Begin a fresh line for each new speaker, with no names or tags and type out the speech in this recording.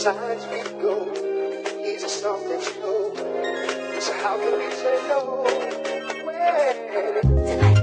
signs we go. He's a something show. So how can we say no? When